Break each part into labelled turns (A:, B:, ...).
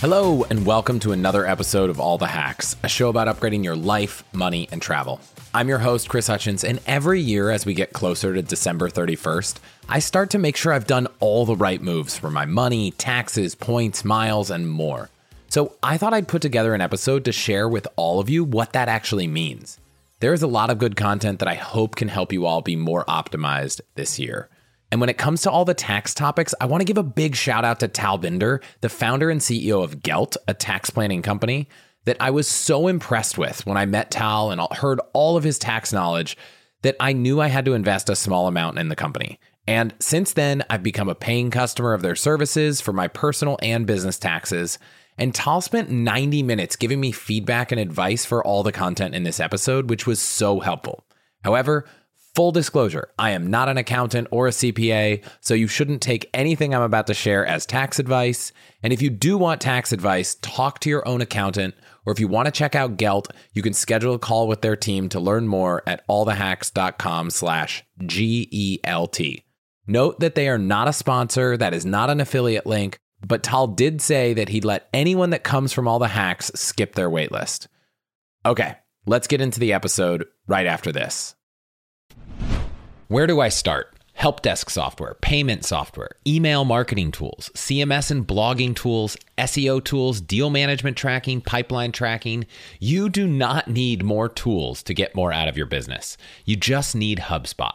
A: Hello, and welcome to another episode of All the Hacks, a show about upgrading your life, money, and travel. I'm your host, Chris Hutchins, and every year as we get closer to December 31st, I start to make sure I've done all the right moves for my money, taxes, points, miles, and more. So I thought I'd put together an episode to share with all of you what that actually means. There is a lot of good content that I hope can help you all be more optimized this year. And when it comes to all the tax topics, I want to give a big shout out to Tal Binder, the founder and CEO of Gelt, a tax planning company that I was so impressed with when I met Tal and heard all of his tax knowledge that I knew I had to invest a small amount in the company. And since then, I've become a paying customer of their services for my personal and business taxes. And Tal spent 90 minutes giving me feedback and advice for all the content in this episode, which was so helpful. However, Full disclosure, I am not an accountant or a CPA, so you shouldn't take anything I'm about to share as tax advice. And if you do want tax advice, talk to your own accountant, or if you want to check out Gelt, you can schedule a call with their team to learn more at allthehacks.com slash G-E-L-T. Note that they are not a sponsor, that is not an affiliate link, but Tal did say that he'd let anyone that comes from All the Hacks skip their waitlist. Okay, let's get into the episode right after this. Where do I start? Help desk software, payment software, email marketing tools, CMS and blogging tools, SEO tools, deal management tracking, pipeline tracking. You do not need more tools to get more out of your business. You just need HubSpot.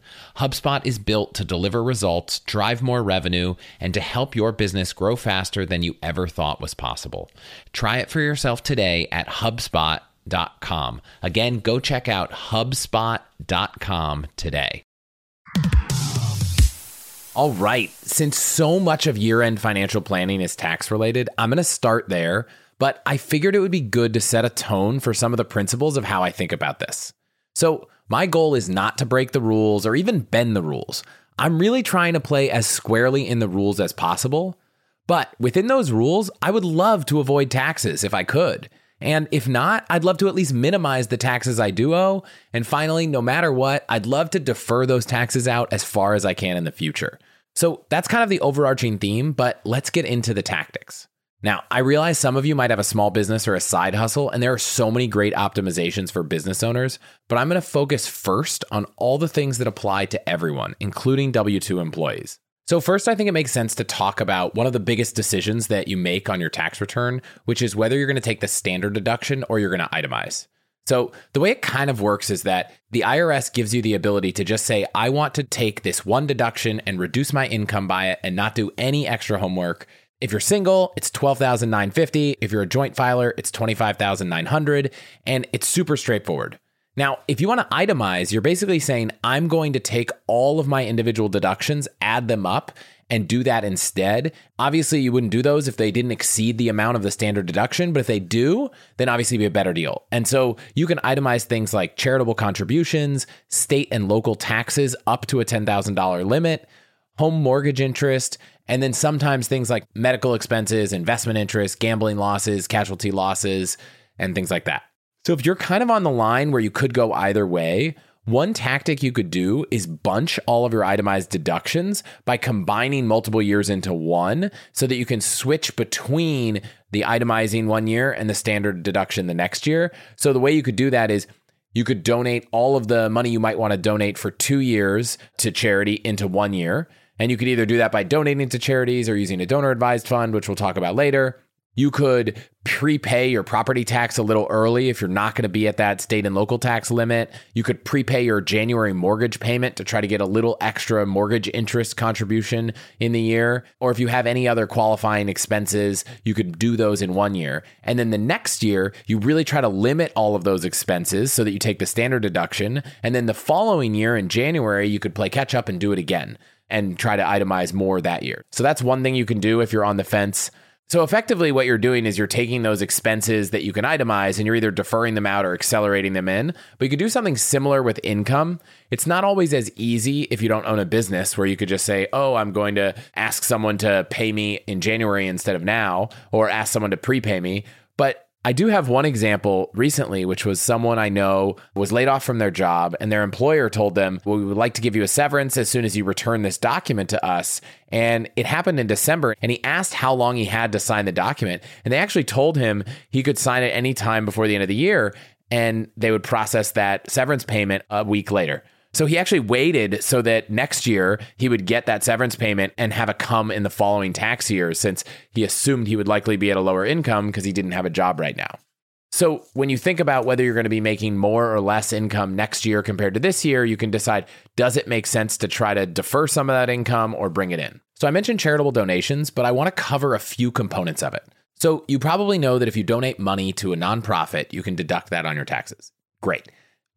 A: HubSpot is built to deliver results, drive more revenue, and to help your business grow faster than you ever thought was possible. Try it for yourself today at HubSpot.com. Again, go check out HubSpot.com today. All right. Since so much of year end financial planning is tax related, I'm going to start there, but I figured it would be good to set a tone for some of the principles of how I think about this. So, my goal is not to break the rules or even bend the rules. I'm really trying to play as squarely in the rules as possible. But within those rules, I would love to avoid taxes if I could. And if not, I'd love to at least minimize the taxes I do owe. And finally, no matter what, I'd love to defer those taxes out as far as I can in the future. So that's kind of the overarching theme, but let's get into the tactics. Now, I realize some of you might have a small business or a side hustle, and there are so many great optimizations for business owners, but I'm going to focus first on all the things that apply to everyone, including W 2 employees. So, first, I think it makes sense to talk about one of the biggest decisions that you make on your tax return, which is whether you're going to take the standard deduction or you're going to itemize. So, the way it kind of works is that the IRS gives you the ability to just say, I want to take this one deduction and reduce my income by it and not do any extra homework. If you're single, it's 12,950. If you're a joint filer, it's 25,900 and it's super straightforward. Now, if you want to itemize, you're basically saying, I'm going to take all of my individual deductions, add them up, and do that instead. Obviously, you wouldn't do those if they didn't exceed the amount of the standard deduction, but if they do, then obviously be a better deal. And so you can itemize things like charitable contributions, state and local taxes up to a $10,000 limit, home mortgage interest, and then sometimes things like medical expenses, investment interest, gambling losses, casualty losses, and things like that. So if you're kind of on the line where you could go either way, one tactic you could do is bunch all of your itemized deductions by combining multiple years into one so that you can switch between the itemizing one year and the standard deduction the next year. So the way you could do that is you could donate all of the money you might want to donate for two years to charity into one year. And you could either do that by donating to charities or using a donor advised fund, which we'll talk about later. You could prepay your property tax a little early if you're not going to be at that state and local tax limit. You could prepay your January mortgage payment to try to get a little extra mortgage interest contribution in the year. Or if you have any other qualifying expenses, you could do those in one year. And then the next year, you really try to limit all of those expenses so that you take the standard deduction. And then the following year in January, you could play catch up and do it again and try to itemize more that year. So that's one thing you can do if you're on the fence So effectively, what you're doing is you're taking those expenses that you can itemize and you're either deferring them out or accelerating them in. But you could do something similar with income. It's not always as easy if you don't own a business where you could just say, oh, I'm going to ask someone to pay me in January instead of now, or ask someone to prepay me. I do have one example recently, which was someone I know was laid off from their job, and their employer told them, Well, we would like to give you a severance as soon as you return this document to us. And it happened in December, and he asked how long he had to sign the document. And they actually told him he could sign it any time before the end of the year, and they would process that severance payment a week later. So he actually waited so that next year he would get that severance payment and have it come in the following tax year since he assumed he would likely be at a lower income because he didn't have a job right now. So when you think about whether you're going to be making more or less income next year compared to this year, you can decide does it make sense to try to defer some of that income or bring it in? So I mentioned charitable donations, but I want to cover a few components of it. So you probably know that if you donate money to a nonprofit, you can deduct that on your taxes. Great.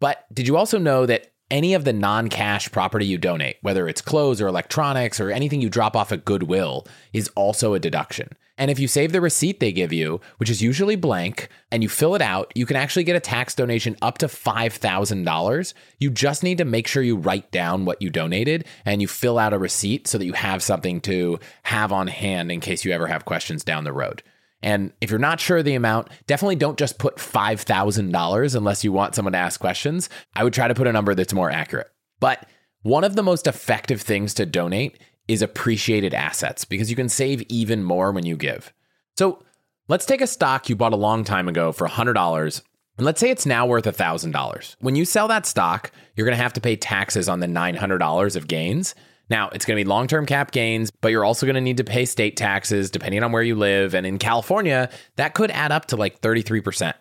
A: But did you also know that any of the non cash property you donate, whether it's clothes or electronics or anything you drop off at Goodwill, is also a deduction. And if you save the receipt they give you, which is usually blank, and you fill it out, you can actually get a tax donation up to $5,000. You just need to make sure you write down what you donated and you fill out a receipt so that you have something to have on hand in case you ever have questions down the road. And if you're not sure the amount, definitely don't just put $5,000 unless you want someone to ask questions. I would try to put a number that's more accurate. But one of the most effective things to donate is appreciated assets because you can save even more when you give. So let's take a stock you bought a long time ago for $100 and let's say it's now worth $1,000. When you sell that stock, you're going to have to pay taxes on the $900 of gains. Now, it's going to be long term cap gains, but you're also going to need to pay state taxes depending on where you live. And in California, that could add up to like 33%.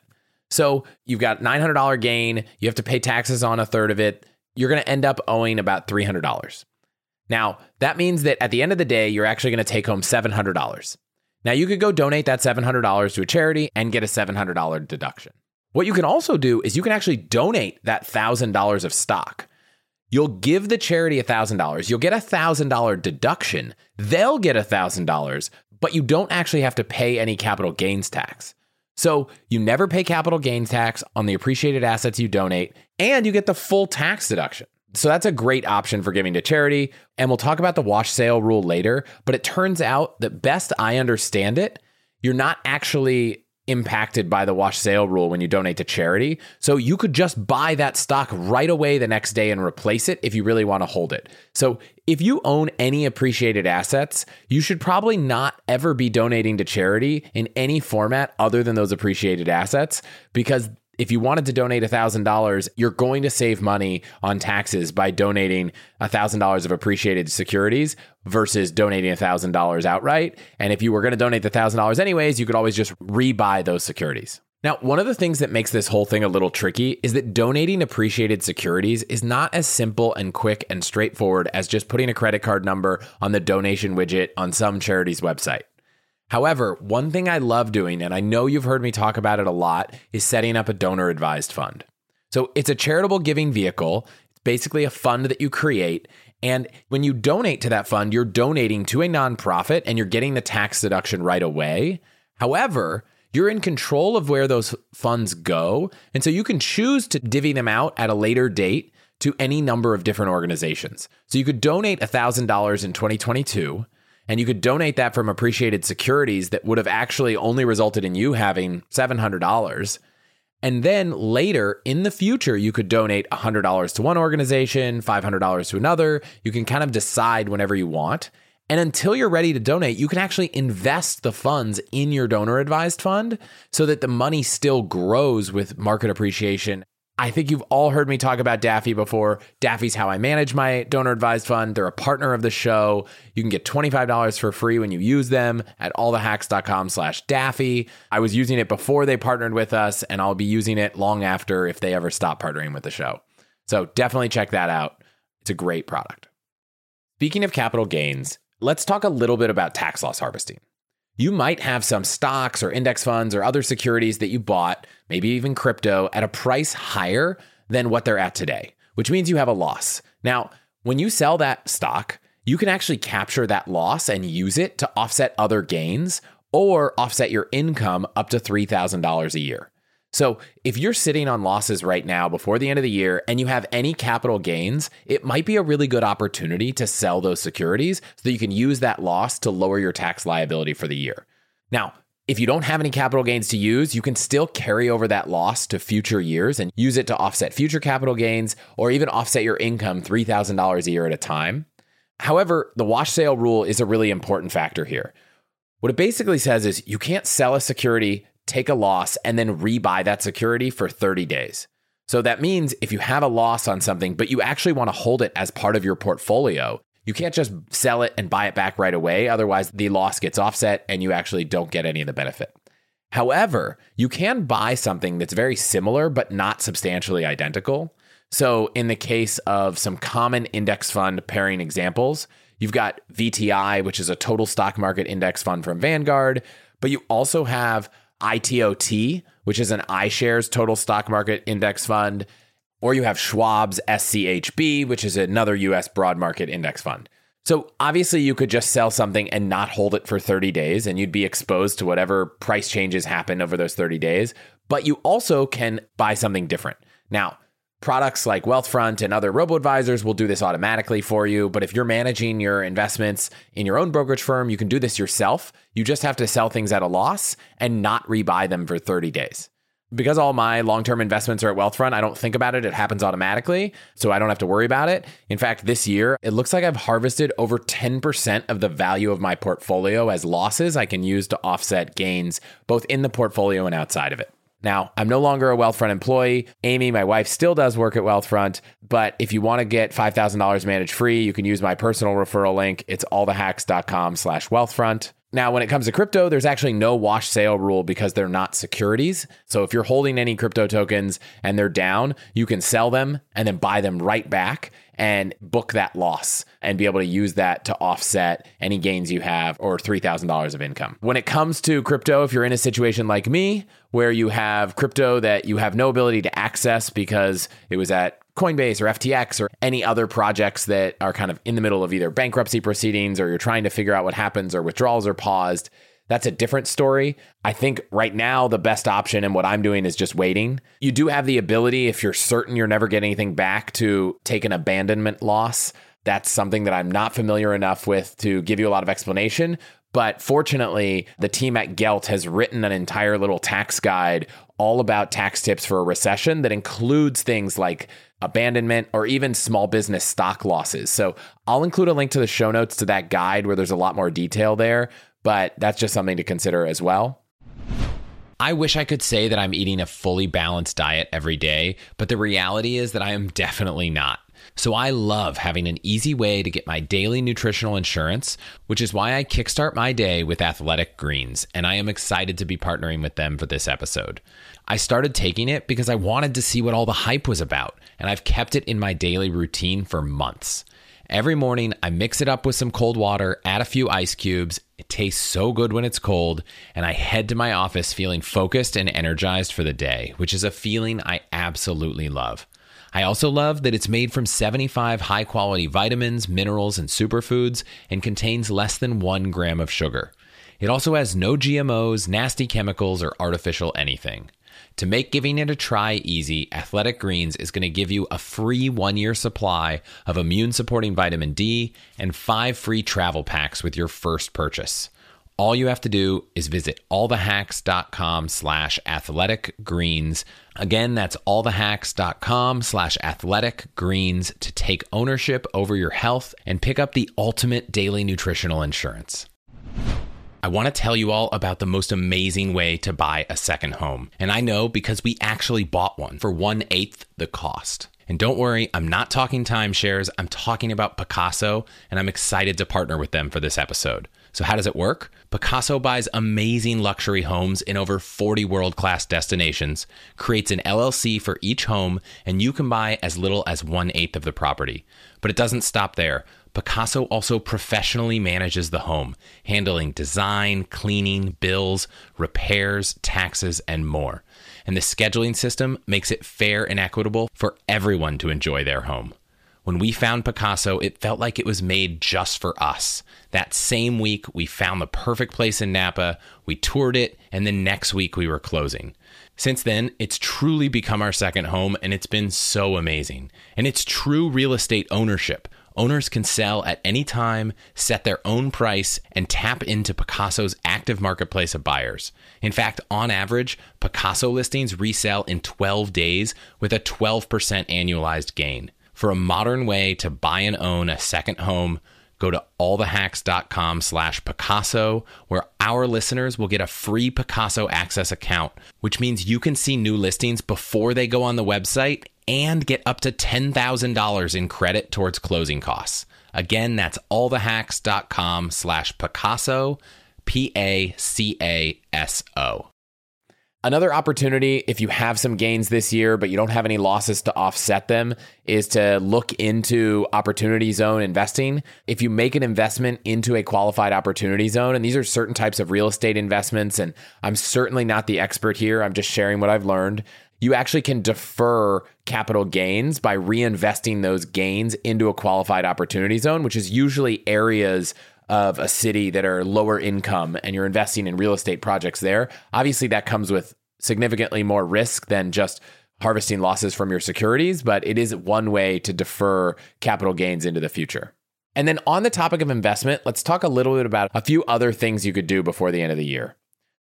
A: So you've got $900 gain, you have to pay taxes on a third of it. You're going to end up owing about $300. Now, that means that at the end of the day, you're actually going to take home $700. Now, you could go donate that $700 to a charity and get a $700 deduction. What you can also do is you can actually donate that $1,000 of stock. You'll give the charity $1,000. You'll get a $1,000 deduction. They'll get $1,000, but you don't actually have to pay any capital gains tax. So you never pay capital gains tax on the appreciated assets you donate, and you get the full tax deduction. So that's a great option for giving to charity. And we'll talk about the wash sale rule later. But it turns out that best I understand it, you're not actually impacted by the wash sale rule when you donate to charity. So you could just buy that stock right away the next day and replace it if you really want to hold it. So if you own any appreciated assets, you should probably not ever be donating to charity in any format other than those appreciated assets because if you wanted to donate $1,000, you're going to save money on taxes by donating $1,000 of appreciated securities versus donating $1,000 outright. And if you were going to donate the $1,000 anyways, you could always just rebuy those securities. Now, one of the things that makes this whole thing a little tricky is that donating appreciated securities is not as simple and quick and straightforward as just putting a credit card number on the donation widget on some charity's website. However, one thing I love doing, and I know you've heard me talk about it a lot, is setting up a donor advised fund. So it's a charitable giving vehicle. It's basically a fund that you create. And when you donate to that fund, you're donating to a nonprofit and you're getting the tax deduction right away. However, you're in control of where those funds go. And so you can choose to divvy them out at a later date to any number of different organizations. So you could donate $1,000 in 2022 and you could donate that from appreciated securities that would have actually only resulted in you having $700. And then later in the future, you could donate $100 to one organization, $500 to another. You can kind of decide whenever you want. And until you're ready to donate, you can actually invest the funds in your donor advised fund so that the money still grows with market appreciation I think you've all heard me talk about Daffy before. Daffy's how I manage my donor advised fund. They're a partner of the show. You can get $25 for free when you use them at allthehacks.com slash Daffy. I was using it before they partnered with us, and I'll be using it long after if they ever stop partnering with the show. So definitely check that out. It's a great product. Speaking of capital gains, let's talk a little bit about tax loss harvesting. You might have some stocks or index funds or other securities that you bought, maybe even crypto, at a price higher than what they're at today, which means you have a loss. Now, when you sell that stock, you can actually capture that loss and use it to offset other gains. or offset your income up to $3,000 a year. So, if you're sitting on losses right now before the end of the year and you have any capital gains, it might be a really good opportunity to sell those securities so that you can use that loss to lower your tax liability for the year. Now, if you don't have any capital gains to use, you can still carry over that loss to future years and use it to offset future capital gains or even offset your income $3,000 a year at a time. However, the wash sale rule is a really important factor here. What it basically says is you can't sell a security take a loss, and then rebuy that security for 30 days. So that means if you have a loss on something, but you actually want to hold it as part of your portfolio, you can't just sell it and buy it back right away. Otherwise, the loss gets offset and you actually don't get any of the benefit. However, you can buy something that's very similar, but not substantially identical. So, in the case of some common index fund pairing examples, you've got VTI, which is a total stock market index fund from Vanguard, but you also have ITOT, which is an iShares total stock market index fund, or you have Schwab's SCHB, which is another US broad market index fund. So obviously, you could just sell something and not hold it for 30 days, and you'd be exposed to whatever price changes happen over those 30 days. But you also can buy something different. Now, Products like Wealthfront and other robo advisors will do this automatically for you. But if you're managing your investments in your own brokerage firm, you can do this yourself. You just have to sell things at a loss and not rebuy them for 30 days. Because all my long term investments are at Wealthfront, I don't think about it. It happens automatically. So I don't have to worry about it. In fact, this year, it looks like I've harvested over 10% of the value of my portfolio as losses I can use to offset gains both in the portfolio and outside of it. Now, I'm no longer a Wealthfront employee. Amy, my wife, still does work at Wealthfront. But if you want to get $5,000 managed free, you can use my personal referral link. It's allthehacks.com slash Wealthfront. Now, when it comes to crypto, there's actually no wash sale rule because they're not securities. So if you're holding any crypto tokens and they're down, you can sell them and then buy them right back and book that loss and be able to use that to offset any gains you have or $3,000 of income. When it comes to crypto, if you're in a situation like me where you have crypto that you have no ability to access because it was at Coinbase or FTX or any other projects that are kind of in the middle of either bankruptcy proceedings or you're trying to figure out what happens or withdrawals are paused, that's a different story. I think right now, the best option and what I'm doing is just waiting. You do have the ability, if you're certain you're never getting anything back, to take an abandonment loss. That's something that I'm not familiar enough with to give you a lot of explanation. But fortunately, the team at Gelt has written an entire little tax guide all about tax tips for a recession that includes things like abandonment or even small business stock losses. So I'll include a link to the show notes to that guide where there's a lot more detail there, but that's just something to consider as well. I wish I could say that I'm eating a fully balanced diet every day, but the reality is that I am definitely not. So I love having an easy way to get my daily nutritional insurance, which is why I kickstart my day with Athletic Greens, and I am excited to be partnering with them for this episode. I started taking it because I wanted to see what all the hype was about, and I've kept it in my daily routine for months. Every morning, I mix it up with some cold water, add a few ice cubes. It tastes so good when it's cold, and I head to my office feeling focused and energized for the day, which is a feeling I absolutely love. I also love that it's made from 75 high quality vitamins, minerals, and superfoods and contains less than one gram of sugar. It also has no GMOs, nasty chemicals, or artificial anything. To make giving it a try easy, Athletic Greens is going to give you a free one year supply of immune supporting vitamin D and five free travel packs with your first purchase. All you have to do is visit allthehacks.com slash athletic greens. Again, that's allthehacks.com slash athletic greens to take ownership over your health and pick up the ultimate daily nutritional insurance. I want to tell you all about the most amazing way to buy a second home. And I know because we actually bought one for one eighth the cost. And don't worry, I'm not talking timeshares, I'm talking about Pacaso, and I'm excited to partner with them for this episode. So, how does it work? Pacaso buys amazing luxury homes in over 40 world class destinations, creates an LLC for each home, and you can buy as little as one eighth of the property. But it doesn't stop there. Pacaso also professionally manages the home, handling design, cleaning, bills, repairs, taxes, and more. And the scheduling system makes it fair and equitable for everyone to enjoy their home.
B: When we found Pacaso, it felt like it was made just for us. That same week, we found the perfect place in Napa, we toured it, and then next week we were closing. Since then, it's truly become our second home, and it's been so amazing. And it's true real estate ownership. Owners can sell at any time, set their own price, and tap into Pacaso's active marketplace of buyers. In fact, on average, Pacaso listings resell in 12 days with a 12% annualized gain. For a modern way to buy and own a second home, go to allthehacks.com slash Pacaso, where our listeners will get a free Pacaso access account, which means you can see new listings before they go on the website and get up to $10,000 in credit towards closing costs. Again, that's allthehacks.com slash Pacaso, P A C A S O.
A: Another opportunity, if you have some gains this year, but you don't have any losses to offset them, is to look into opportunity zone investing. If you make an investment into a qualified opportunity zone, and these are certain types of real estate investments, and I'm certainly not the expert here, I'm just sharing what I've learned. You actually can defer capital gains by reinvesting those gains into a qualified opportunity zone, which is usually areas of a city that are lower income and you're investing in real estate projects there, obviously that comes with significantly more risk than just harvesting losses from your securities, but it is one way to defer capital gains into the future. And then on the topic of investment, let's talk a little bit about a few other things you could do before the end of the year.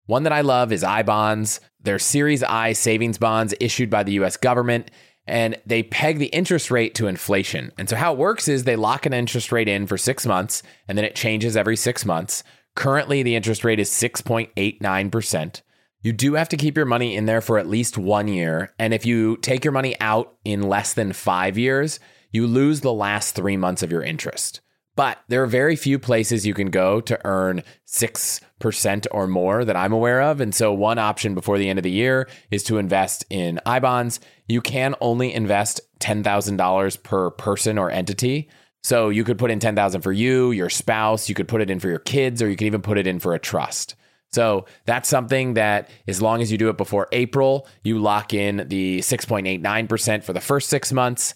A: One that I love is I bonds. They're Series I savings bonds issued by the US government and they peg the interest rate to inflation. And so, how it works is they lock an interest rate in for six months and then it changes every six months. Currently, the interest rate is 6.89%. You do have to keep your money in there for at least one year. And if you take your money out in less than five years, you lose the last three months of your interest. But there are very few places you can go to earn 6% or more that I'm aware of. And so, one option before the end of the year is to invest in I bonds. You can only invest $10,000 per person or entity. So, you could put in 10,000 for you, your spouse, you could put it in for your kids, or you could even put it in for a trust. So that's something that, as long as you do it before April, you lock in the 6.89% for the first six months.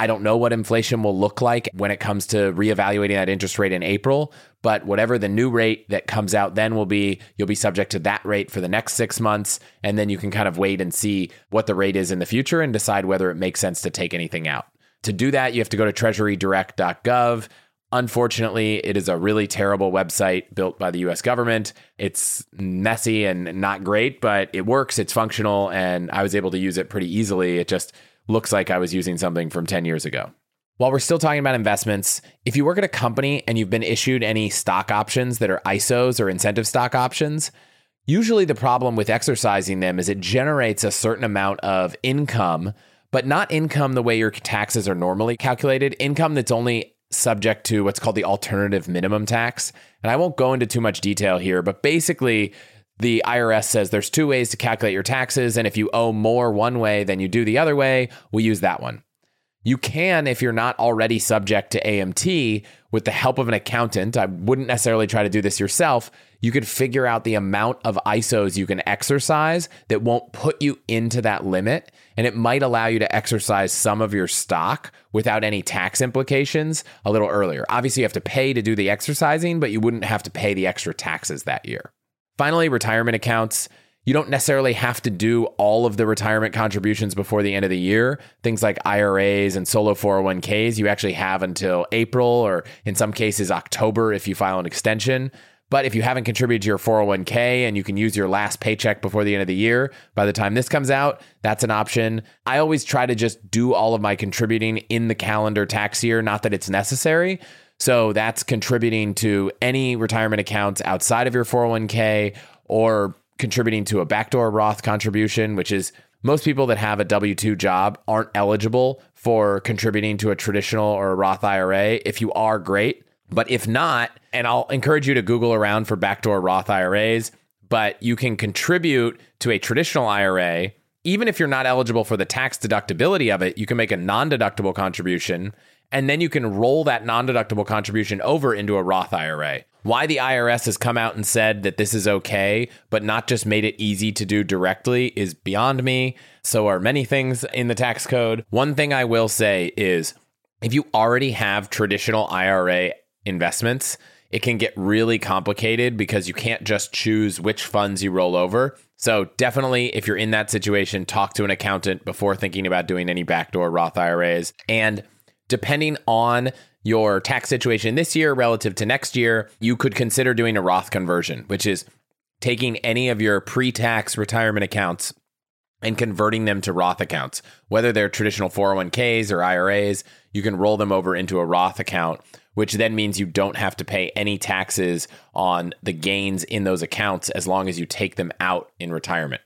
A: I don't know what inflation will look like when it comes to reevaluating that interest rate in April, but whatever the new rate that comes out then will be, you'll be subject to that rate for the next six months. And then you can kind of wait and see what the rate is in the future and decide whether it makes sense to take anything out. To do that, you have to go to treasurydirect.gov. Unfortunately, it is a really terrible website built by the US government. It's messy and not great, but it works, it's functional, and I was able to use it pretty easily. It just looks like I was using something from 10 years ago. While we're still talking about investments, if you work at a company and you've been issued any stock options that are ISOs or incentive stock options, usually the problem with exercising them is it generates a certain amount of income, but not income the way your taxes are normally calculated, income that's only subject to what's called the alternative minimum tax. And I won't go into too much detail here, but basically, the IRS says there's two ways to calculate your taxes. And if you owe more one way than you do the other way, we use that one. You can, if you're not already subject to AMT, with the help of an accountant, I wouldn't necessarily try to do this yourself. You could figure out the amount of ISOs you can exercise that won't put you into that limit. And it might allow you to exercise some of your stock without any tax implications a little earlier. Obviously, you have to pay to do the exercising, but you wouldn't have to pay the extra taxes that year. Finally, retirement accounts. You don't necessarily have to do all of the retirement contributions before the end of the year. Things like IRAs and solo 401ks, you actually have until April or in some cases October if you file an extension. But if you haven't contributed to your 401k and you can use your last paycheck before the end of the year, by the time this comes out, that's an option. I always try to just do all of my contributing in the calendar tax year, not that it's necessary. So that's contributing to any retirement accounts outside of your 401k or contributing to a backdoor Roth contribution, which is most people that have a W 2 job aren't eligible for contributing to a traditional or a Roth IRA. If you are, great. But if not, and I'll encourage you to Google around for backdoor Roth IRAs, but you can contribute to a traditional IRA. Even if you're not eligible for the tax deductibility of it, you can make a non deductible contribution and then you can roll that non deductible contribution over into a Roth IRA. Why the IRS has come out and said that this is okay, but not just made it easy to do directly is beyond me. So are many things in the tax code. One thing I will say is If you already have traditional IRA investments, it can get really complicated because you can't just choose which funds you roll over. So, definitely, if you're in that situation, talk to an accountant before thinking about doing any backdoor Roth IRAs. And depending on your tax situation this year relative to next year, you could consider doing a Roth conversion, which is taking any of your pre tax retirement accounts and converting them to Roth accounts. Whether they're traditional 401ks or IRAs, you can roll them over into a Roth account, which then means you don't have to pay any taxes on the gains in those accounts as long as you take them out in retirement.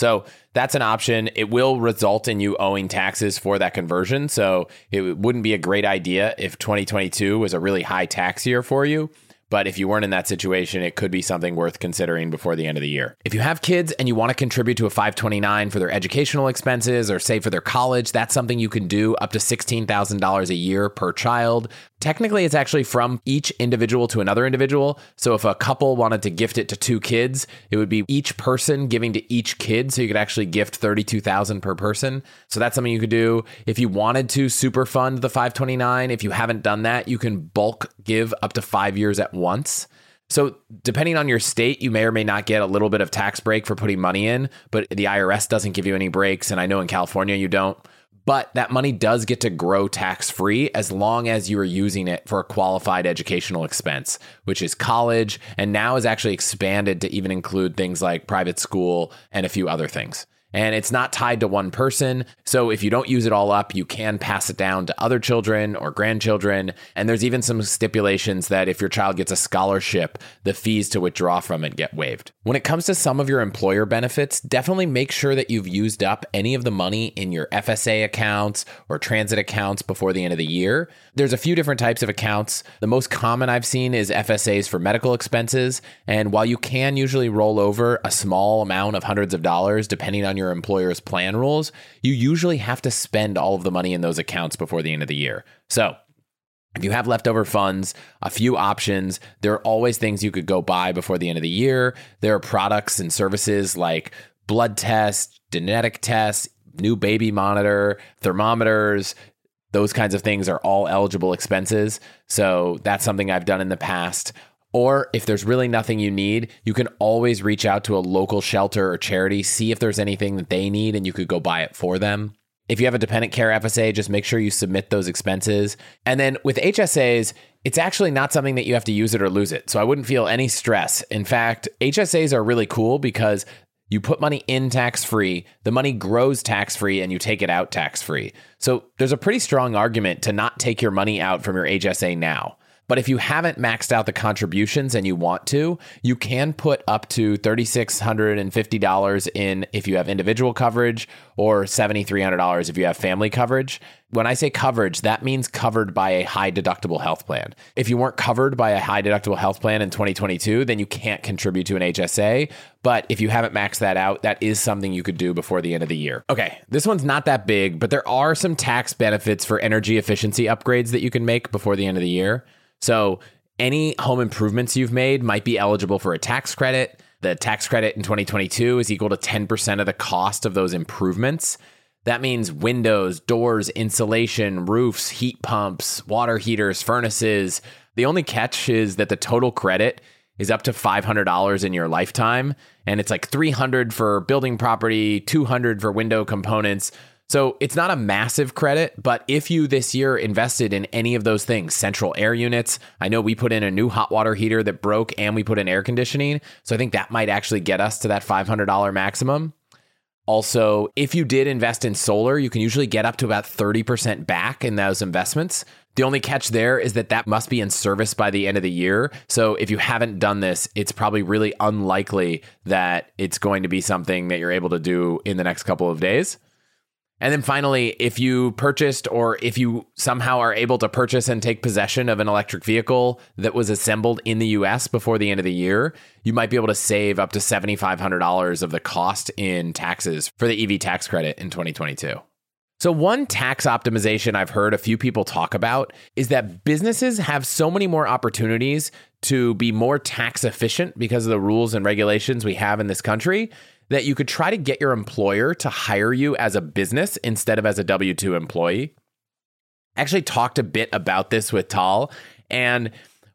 A: So that's an option. It will result in you owing taxes for that conversion. So it wouldn't be a great idea if 2022 was a really high tax year for you. But if you weren't in that situation, it could be something worth considering before the end of the year. If you have kids and you want to contribute to a 529 for their educational expenses or save for their college, that's something you can do up to $16,000 a year per child. Technically, it's actually from each individual to another individual. So if a couple wanted to gift it to two kids, it would be each person giving to each kid. So you could actually gift 32,000 per person. So that's something you could do. If you wanted to super fund the 529, if you haven't done that, you can bulk give up to five years at once. So, depending on your state, you may or may not get a little bit of tax break for putting money in, but the IRS doesn't give you any breaks. And I know in California you don't. But that money does get to grow tax free as long as you are using it for a qualified educational expense, which is college, and now is actually expanded to even include things like private school and a few other things and it's not tied to one person. So if you don't use it all up, you can pass it down to other children or grandchildren. And there's even some stipulations that if your child gets a scholarship, the fees to withdraw from it get waived. When it comes to some of your employer benefits, definitely make sure that you've used up any of the money in your FSA accounts or transit accounts before the end of the year. There's a few different types of accounts. The most common I've seen is FSAs for medical expenses. And while you can usually roll over a small amount of hundreds of dollars, depending on your employer's plan rules, you usually have to spend all of the money in those accounts before the end of the year. So, if you have leftover funds, a few options, there are always things you could go buy before the end of the year. There are products and services like blood tests, genetic tests, new baby monitor, thermometers, those kinds of things are all eligible expenses. So that's something I've done in the past. Or if there's really nothing you need, you can always reach out to a local shelter or charity, see if there's anything that they need, and you could go buy it for them. If you have a dependent care FSA, just make sure you submit those expenses. And then with HSAs, it's actually not something that you have to use it or lose it. So I wouldn't feel any stress. In fact, HSAs are really cool because you put money in tax free, the money grows tax free, and you take it out tax free. So there's a pretty strong argument to not take your money out from your HSA now. But if you haven't maxed out the contributions and you want to, you can put up to $3,650 in if you have individual coverage or $7,300 if you have family coverage. When I say coverage, that means covered by a high deductible health plan. If you weren't covered by a high deductible health plan in 2022, then you can't contribute to an HSA. But if you haven't maxed that out, that is something you could do before the end of the year. Okay, this one's not that big, but there are some tax benefits for energy efficiency upgrades that you can make before the end of the year. So any home improvements you've made might be eligible for a tax credit. The tax credit in 2022 is equal to 10% of the cost of those improvements. That means windows, doors, insulation, roofs, heat pumps, water heaters, furnaces. The only catch is that the total credit is up to $500 in your lifetime and it's like 300 for building property, 200 for window components. So it's not a massive credit, but if you this year invested in any of those things, central air units, I know we put in a new hot water heater that broke and we put in air conditioning. So I think that might actually get us to that $500 maximum. Also, if you did invest in solar, you can usually get up to about 30% back in those investments. The only catch there is that that must be in service by the end of the year. So if you haven't done this, it's probably really unlikely that it's going to be something that you're able to do in the next couple of days. And then finally, if you purchased or if you somehow are able to purchase and take possession of an electric vehicle that was assembled in the US before the end of the year, you might be able to save up to $7,500 of the cost in taxes for the EV tax credit in 2022. So, one tax optimization I've heard a few people talk about is that businesses have so many more opportunities to be more tax efficient because of the rules and regulations we have in this country that you could try to get your employer to hire you as a business instead of as a W 2 employee. I actually talked a bit about this with Tal. And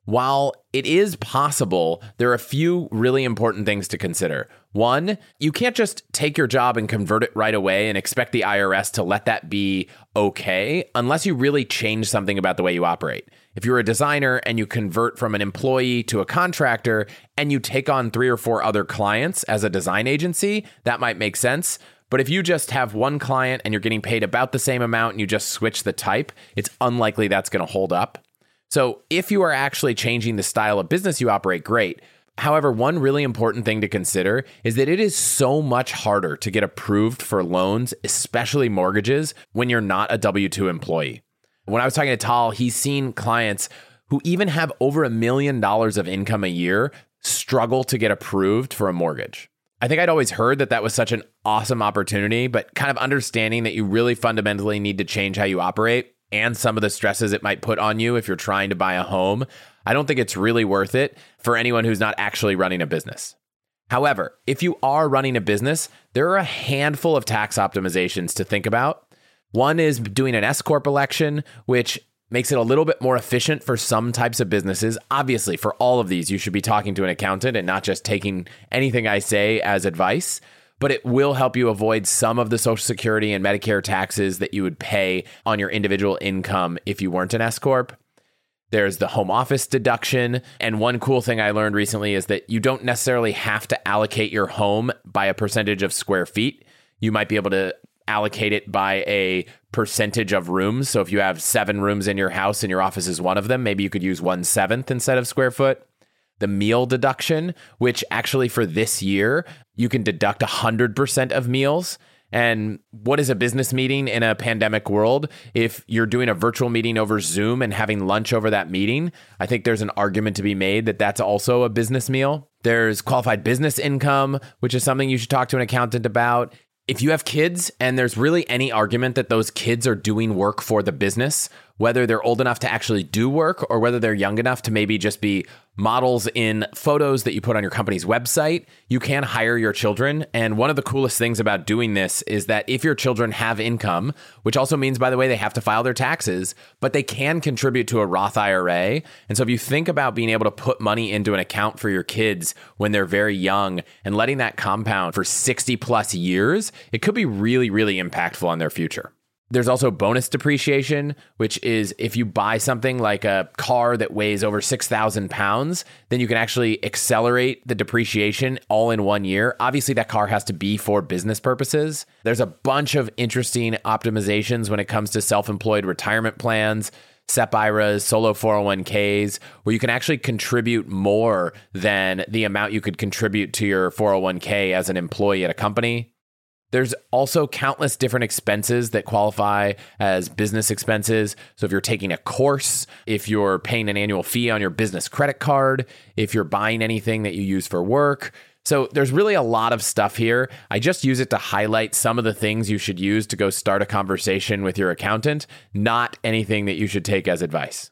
A: while it is possible, there are a few really important things to consider. One, you can't just take your job and convert it right away and expect the IRS to let that be okay unless you really change something about the way you operate. If you're a designer and you convert from an employee to a contractor and you take on three or four other clients as a design agency, that might make sense. But if you just have one client and you're getting paid about the same amount and you just switch the type, it's unlikely that's going to hold up. So if you are actually changing the style of business you operate, great. However, one really important thing to consider is that it is so much harder to get approved for loans, especially mortgages, when you're not a W 2 employee. When I was talking to Tal, he's seen clients who even have over a million dollars of income a year struggle to get approved for a mortgage. I think I'd always heard that that was such an awesome opportunity, but kind of understanding that you really fundamentally need to change how you operate and some of the stresses it might put on you if you're trying to buy a home, I don't think it's really worth it for anyone who's not actually running a business. However, if you are running a business, there are a handful of tax optimizations to think about. One is doing an S Corp election, which makes it a little bit more efficient for some types of businesses. Obviously, for all of these, you should be talking to an accountant and not just taking anything I say as advice but it will help you avoid some of the Social Security and Medicare taxes that you would pay on your individual income if you weren't an S Corp. There's the home office deduction. And one cool thing I learned recently is that you don't necessarily have to allocate your home by a percentage of square feet. You might be able to allocate it by a percentage of rooms. So if you have seven rooms in your house and your office is one of them, maybe you could use one seventh instead of square foot the meal deduction, which actually for this year, you can deduct 100% of meals. And what is a business meeting in a pandemic world? If you're doing a virtual meeting over Zoom and having lunch over that meeting, I think there's an argument to be made that that's also a business meal. There's qualified business income, which is something you should talk to an accountant about. If you have kids and there's really any argument that those kids are doing work for the business, whether they're old enough to actually do work or whether they're young enough to maybe just be models in photos that you put on your company's website, you can hire your children. And one of the coolest things about doing this is that if your children have income, which also means, by the way, they have to file their taxes, but they can contribute to a Roth IRA. And so if you think about being able to put money into an account for your kids when they're very young and letting that compound for 60 plus years, it could be really, really impactful on their future. There's also bonus depreciation, which is if you buy something like a car that weighs over 6,000 pounds, then you can actually accelerate the depreciation all in one year. Obviously, that car has to be for business purposes. There's a bunch of interesting optimizations when it comes to self employed retirement plans. SEP IRAs, solo 401ks, where you can actually contribute more than the amount you could contribute to your 401k as an employee at a company. There's also countless different expenses that qualify as business expenses. So if you're taking a course, if you're paying an annual fee on your business credit card, if you're buying anything that you use for work. So there's really a lot of stuff here. I just use it to highlight some of the things you should use to go start a conversation with your accountant, not anything that you should take as advice.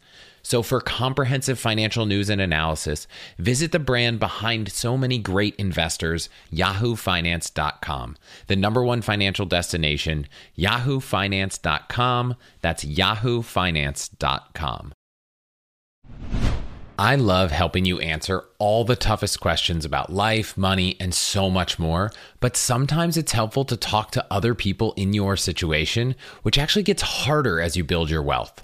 B: So, for comprehensive financial news and analysis, visit the brand behind so many great investors, yahoofinance.com, the number one financial destination, yahoofinance.com. That's yahoofinance.com. I love helping you answer all the toughest questions about life, money, and so much more. But sometimes it's helpful to talk to other people in your situation, which actually gets harder as you build your wealth.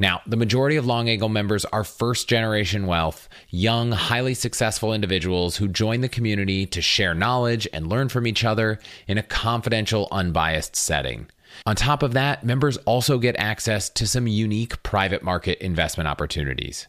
B: Now, the majority of Long Angle members are first generation wealth, young, highly successful individuals who join the community to share knowledge and learn from each other in a confidential, unbiased setting. On top of that, members also get access to some unique private market investment opportunities.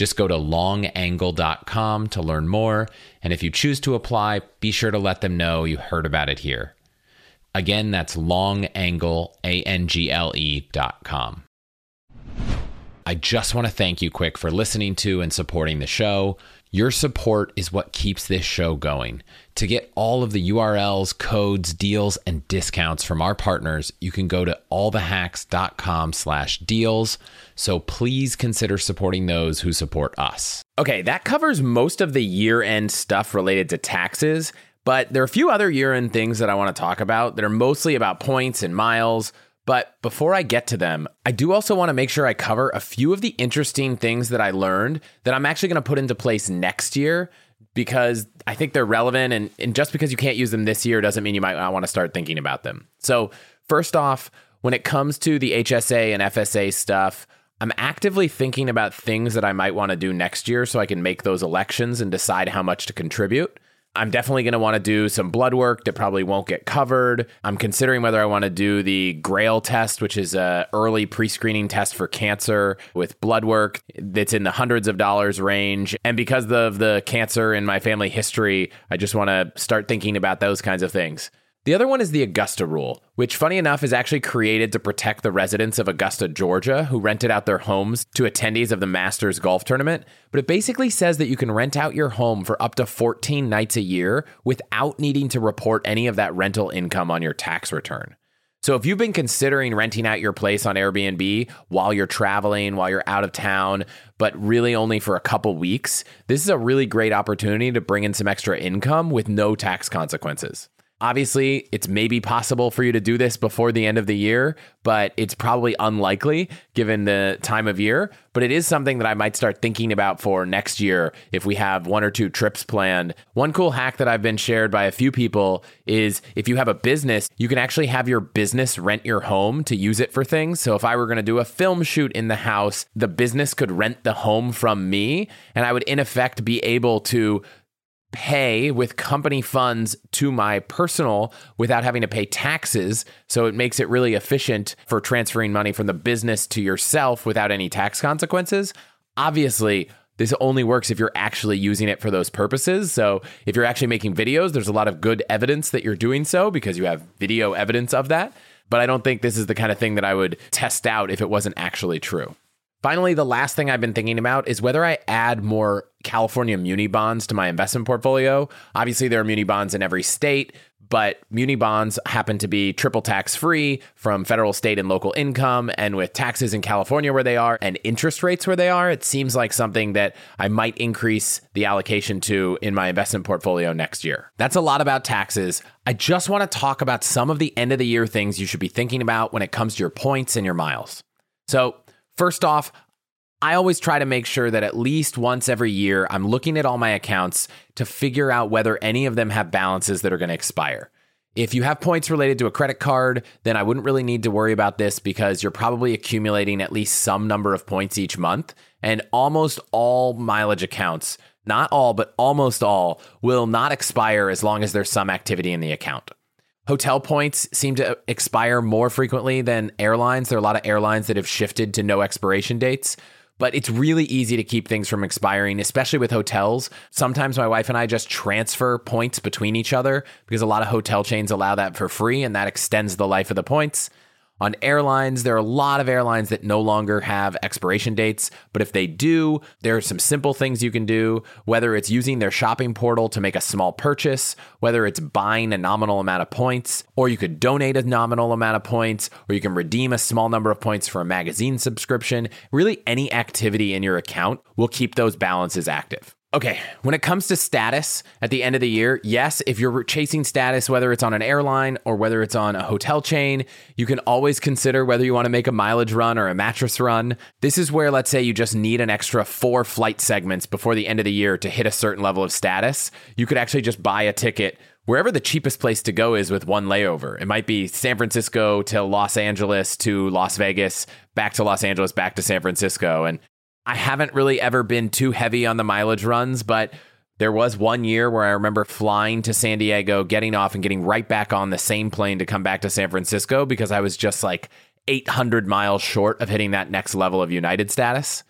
B: Just go to longangle.com to learn more. And if you choose to apply, be sure to let them know you heard about it here. Again, that's longangle, A-N-G-L-E dot com. I just want to thank you quick for listening to and supporting the show. Your support is what keeps this show going. To get all of the URLs, codes, deals, and discounts from our partners, you can go to allthehacks.com slash deals. So please consider supporting those who support us.
A: Okay, that covers most of the year end stuff related to taxes, but there are a few other year end things that I want to talk about that are mostly about points and miles. But before I get to them, I do also want to make sure I cover a few of the interesting things that I learned that I'm actually going to put into place next year because I think they're relevant. And, and just because you can't use them this year doesn't mean you might not want to start thinking about them. So, first off, when it comes to the HSA and FSA stuff, I'm actively thinking about things that I might want to do next year so I can make those elections and decide how much to contribute. I'm definitely going to want to do some blood work that probably won't get covered. I'm considering whether I want to do the GRAIL test, which is a early pre-screening test for cancer with blood work that's in the hundreds of dollars range. And because of the cancer in my family history, I just want to start thinking about those kinds of things. The other one is the Augusta rule, which, funny enough, is actually created to protect the residents of Augusta, Georgia, who rented out their homes to attendees of the Masters golf tournament. But it basically says that you can rent out your home for up to 14 nights a year without needing to report any of that rental income on your tax return. So if you've been considering renting out your place on Airbnb while you're traveling, while you're out of town, but really only for a couple weeks, this is a really great opportunity to bring in some extra income with no tax consequences. Obviously, it's maybe possible for you to do this before the end of the year, but it's probably unlikely given the time of year. But it is something that I might start thinking about for next year if we have one or two trips planned. One cool hack that I've been shared by a few people is if you have a business, you can actually have your business rent your home to use it for things. So if I were going to do a film shoot in the house, the business could rent the home from me, and I would in effect be able to pay with company funds to my personal without having to pay taxes. So it makes it really efficient for transferring money from the business to yourself without any tax consequences. Obviously, this only works if you're actually using it for those purposes. So if you're actually making videos, there's a lot of good evidence that you're doing so because you have video evidence of that. But I don't think this is the kind of thing that I would test out if it wasn't actually true. Finally, the last thing I've been thinking about is whether I add more California muni bonds to my investment portfolio. Obviously, there are muni bonds in every state, but muni bonds happen to be triple tax free from federal, state, and local income. And with taxes in California where they are and interest rates where they are, it seems like something that I might increase the allocation to in my investment portfolio next year. That's a lot about taxes. I just want to talk about some of the end of the year things you should be thinking about when it comes to your points and your miles. So, First off, I always try to make sure that at least once every year I'm looking at all my accounts to figure out whether any of them have balances that are going to expire. If you have points related to a credit card, then I wouldn't really need to worry about this because you're probably accumulating at least some number of points each month. And almost all mileage accounts, not all, but almost all, will not expire as long as there's some activity in the account. Hotel points seem to expire more frequently than airlines. There are a lot of airlines that have shifted to no expiration dates. but it's really easy to keep things from expiring, especially with hotels. Sometimes my wife and I just transfer points between each other because a lot of hotel chains allow that for free and that extends the life of the points. On airlines, there are a lot of airlines that no longer have expiration dates, but if they do, there are some simple things you can do, whether it's using their shopping portal to make a small purchase, whether it's buying a nominal amount of points, or you could donate a nominal amount of points, or you can redeem a small number of points for a magazine subscription. Really, any activity in your account will keep those balances active. Okay, when it comes to status at the end of the year, yes, if you're chasing status, whether it's on an airline or whether it's on a hotel chain, you can always consider whether you want to make a mileage run or a mattress run. This is where, let's say, you just need an extra four flight segments before the end of the year to hit a certain level of status. You could actually just buy a ticket wherever the cheapest place to go is with one layover. It might be San Francisco to Los Angeles to Las Vegas, back to Los Angeles, back to San Francisco. And I haven't really ever been too heavy on the mileage runs, but there was one year where I remember flying to San Diego, getting off, and getting right back on the same plane to come back to San Francisco because I was just like 800 miles short of hitting that next level of United status.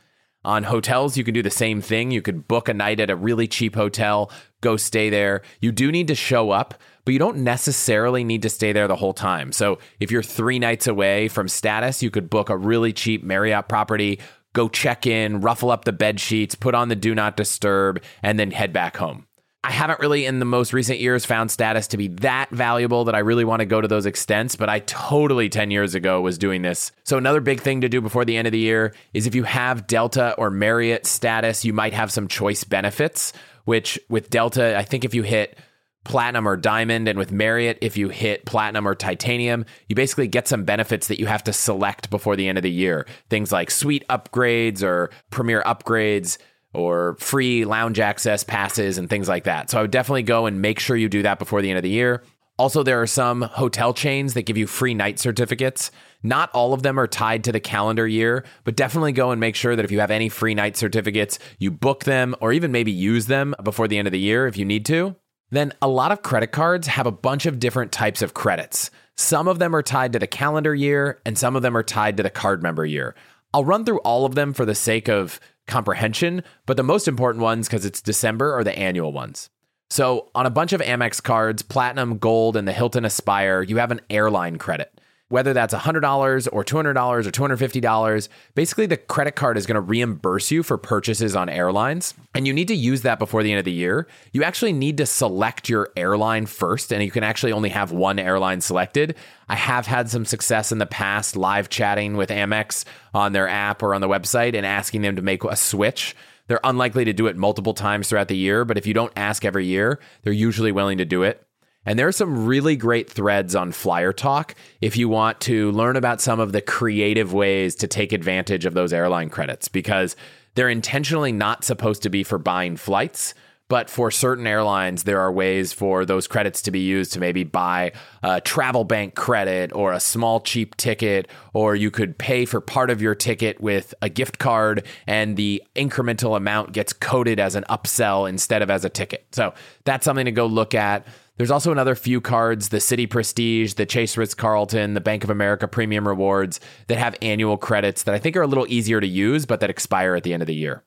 A: On hotels, you can do the same thing. You could book a night at a really cheap hotel, go stay there. You do need to show up, but you don't necessarily need to stay there the whole time. So if you're three nights away from status, you could book a really cheap Marriott property, go check in, ruffle up the bed sheets, put on the do not disturb, and then head back home. I haven't really in the most recent years found status to be that valuable that I really want to go to those extents, but I totally 10 years ago was doing this. So, another big thing to do before the end of the year is if you have Delta or Marriott status, you might have some choice benefits, which with Delta, I think if you hit platinum or diamond. And with Marriott, if you hit platinum or titanium, you basically get some benefits that you have to select before the end of the year. Things like suite upgrades or premier upgrades or free lounge access passes and things like that. So I would definitely go and make sure you do that before the end of the year. Also, there are some hotel chains that give you free night certificates. Not all of them are tied to the calendar year, but definitely go and make sure that if you have any free night certificates, you book them or even maybe use them before the end of the year if you need to. Then a lot of credit cards have a bunch of different types of credits. Some of them are tied to the calendar year, and some of them are tied to the card member year. I'll run through all of them for the sake of comprehension, but the most important ones, because it's December, are the annual ones. So, on a bunch of Amex cards, Platinum, Gold, and the Hilton Aspire, you have an airline credit whether that's $100 or $200 or $250, basically the credit card is going to reimburse you for purchases on airlines. And you need to use that before the end of the year. You actually need to select your airline first, and you can actually only have one airline selected. I have had some success in the past live chatting with Amex on their app or on the website and asking them to make a switch. They're unlikely to do it multiple times throughout the year, but if you don't ask every year, they're usually willing to do it. And there are some really great threads on Flyer Talk if you want to learn about some of the creative ways to take advantage of those airline credits because they're intentionally not supposed to be for buying flights. But for certain airlines, there are ways for those credits to be used to maybe buy a travel bank credit or a small cheap ticket, or you could pay for part of your ticket with a gift card and the incremental amount gets coded as an upsell instead of as a ticket. So that's something to go look at. There's also another few cards, the Citi Prestige, the Chase Ritz Carlton, the Bank of America Premium Rewards that have annual credits that I think are a little easier to use, but that expire at the end of the year.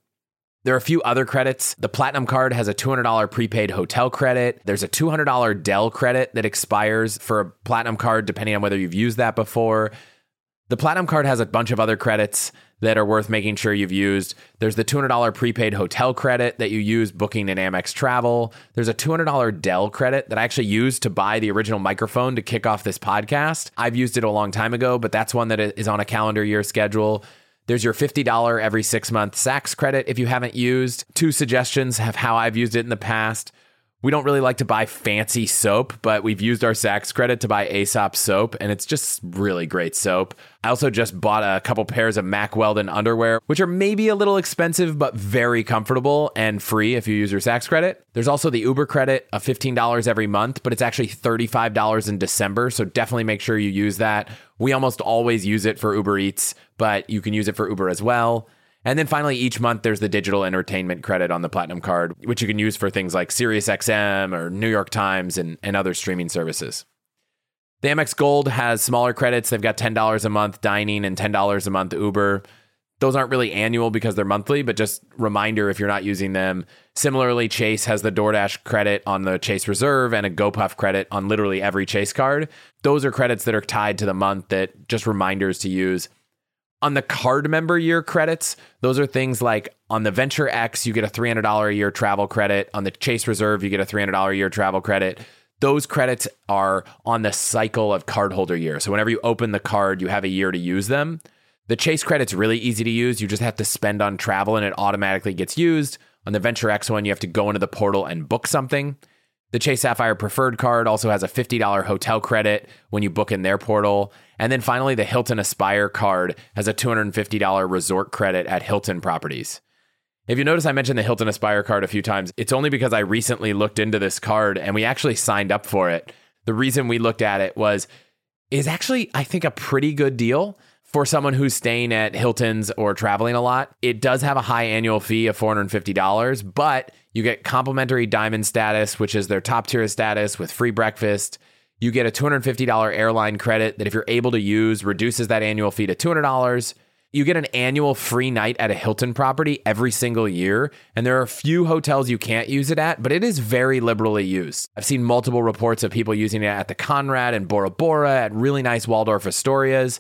A: There are a few other credits. The Platinum card has a $200 prepaid hotel credit. There's a $200 Dell credit that expires for a Platinum card, depending on whether you've used that before. The Platinum card has a bunch of other credits that are worth making sure you've used. There's the $200 prepaid hotel credit that you use booking in Amex Travel. There's a $200 Dell credit that I actually used to buy the original microphone to kick off this podcast. I've used it a long time ago, but that's one that is on a calendar year schedule. There's your $50 every six month Saks credit if you haven't used. Two suggestions of how I've used it in the past. We don't really like to buy fancy soap, but we've used our Saks credit to buy Aesop soap, and it's just really great soap. I also just bought a couple pairs of Mack Weldon underwear, which are maybe a little expensive, but very comfortable and free if you use your Saks credit. There's also the Uber credit of $15 every month, but it's actually $35 in December, so definitely make sure you use that. We almost always use it for Uber Eats, but you can use it for Uber as well. And then finally, each month there's the digital entertainment credit on the Platinum card, which you can use for things like SiriusXM or New York Times and, and other streaming services. The Amex Gold has smaller credits. They've got $10 a month dining and $10 a month Uber. Those aren't really annual because they're monthly, but just reminder if you're not using them. Similarly, Chase has the DoorDash credit on the Chase Reserve and a GoPuff credit on literally every Chase card. Those are credits that are tied to the month that just reminders to use. On the card member year credits, those are things like on the Venture X, you get a $300 a year travel credit. On the Chase Reserve, you get a $300 a year travel credit. Those credits are on the cycle of cardholder year. So whenever you open the card, you have a year to use them. The Chase credit's really easy to use. You just have to spend on travel and it automatically gets used. On the Venture X one, you have to go into the portal and book something. The Chase Sapphire Preferred card also has a $50 hotel credit when you book in their portal. And then finally, the Hilton Aspire card has a $250 resort credit at Hilton properties. If you notice, I mentioned the Hilton Aspire card a few times. It's only because I recently looked into this card and we actually signed up for it. The reason we looked at it was is actually, I think, a pretty good deal for someone who's staying at Hilton's or traveling a lot, it does have a high annual fee of $450, but you get complimentary diamond status, which is their top tier status with free breakfast. You get a $250 airline credit that, if you're able to use, reduces that annual fee to $200. You get an annual free night at a Hilton property every single year. And there are a few hotels you can't use it at, but it is very liberally used. I've seen multiple reports of people using it at the Conrad and Bora Bora, at really nice Waldorf Astorias.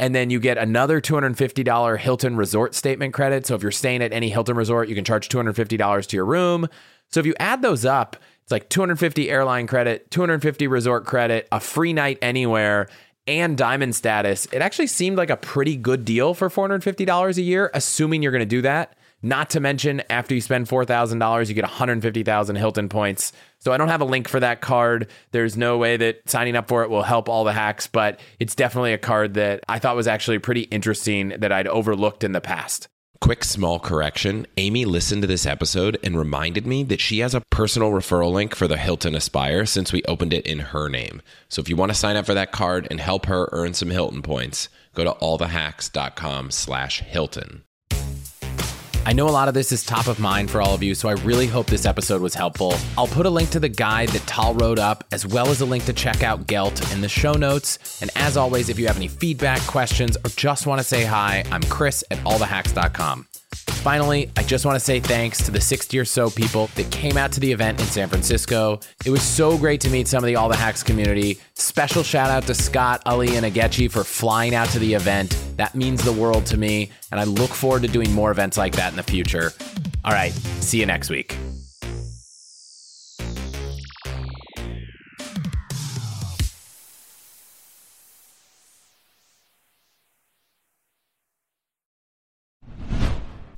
A: And then you get another $250 Hilton resort statement credit. So if you're staying at any Hilton resort, you can charge $250 to your room. So if you add those up, it's like 250 airline credit, 250 resort credit, a free night anywhere, and diamond status. It actually seemed like a pretty good deal for $450 a year, assuming you're going to do that. Not to mention, after you spend $4,000, you get 150,000 Hilton points. So I don't have a link for that card. There's no way that signing up for it will help all the hacks, but it's definitely a card that I thought was actually pretty interesting that I'd overlooked in the past.
B: Quick small correction. Amy listened to this episode and reminded me that she has a personal referral link for the Hilton Aspire since we opened it in her name. So if you want to sign up for that card and help her earn some Hilton points, go to allthehacks.com slash Hilton.
A: I know a lot of this is top of mind for all of you, so I really hope this episode was helpful. I'll put a link to the guide that Tal wrote up, as well as a link to check out Gelt in the show notes. And as always, if you have any feedback, questions, or just want to say hi, I'm Chris at allthehacks.com. Finally, I just want to say thanks to the 60 or so people that came out to the event in San Francisco. It was so great to meet some of the All the Hacks community. Special shout out to Scott, Ali, and Agechi for flying out to the event. That means the world to me, and I look forward to doing more events like that in the future. All right, see you next week.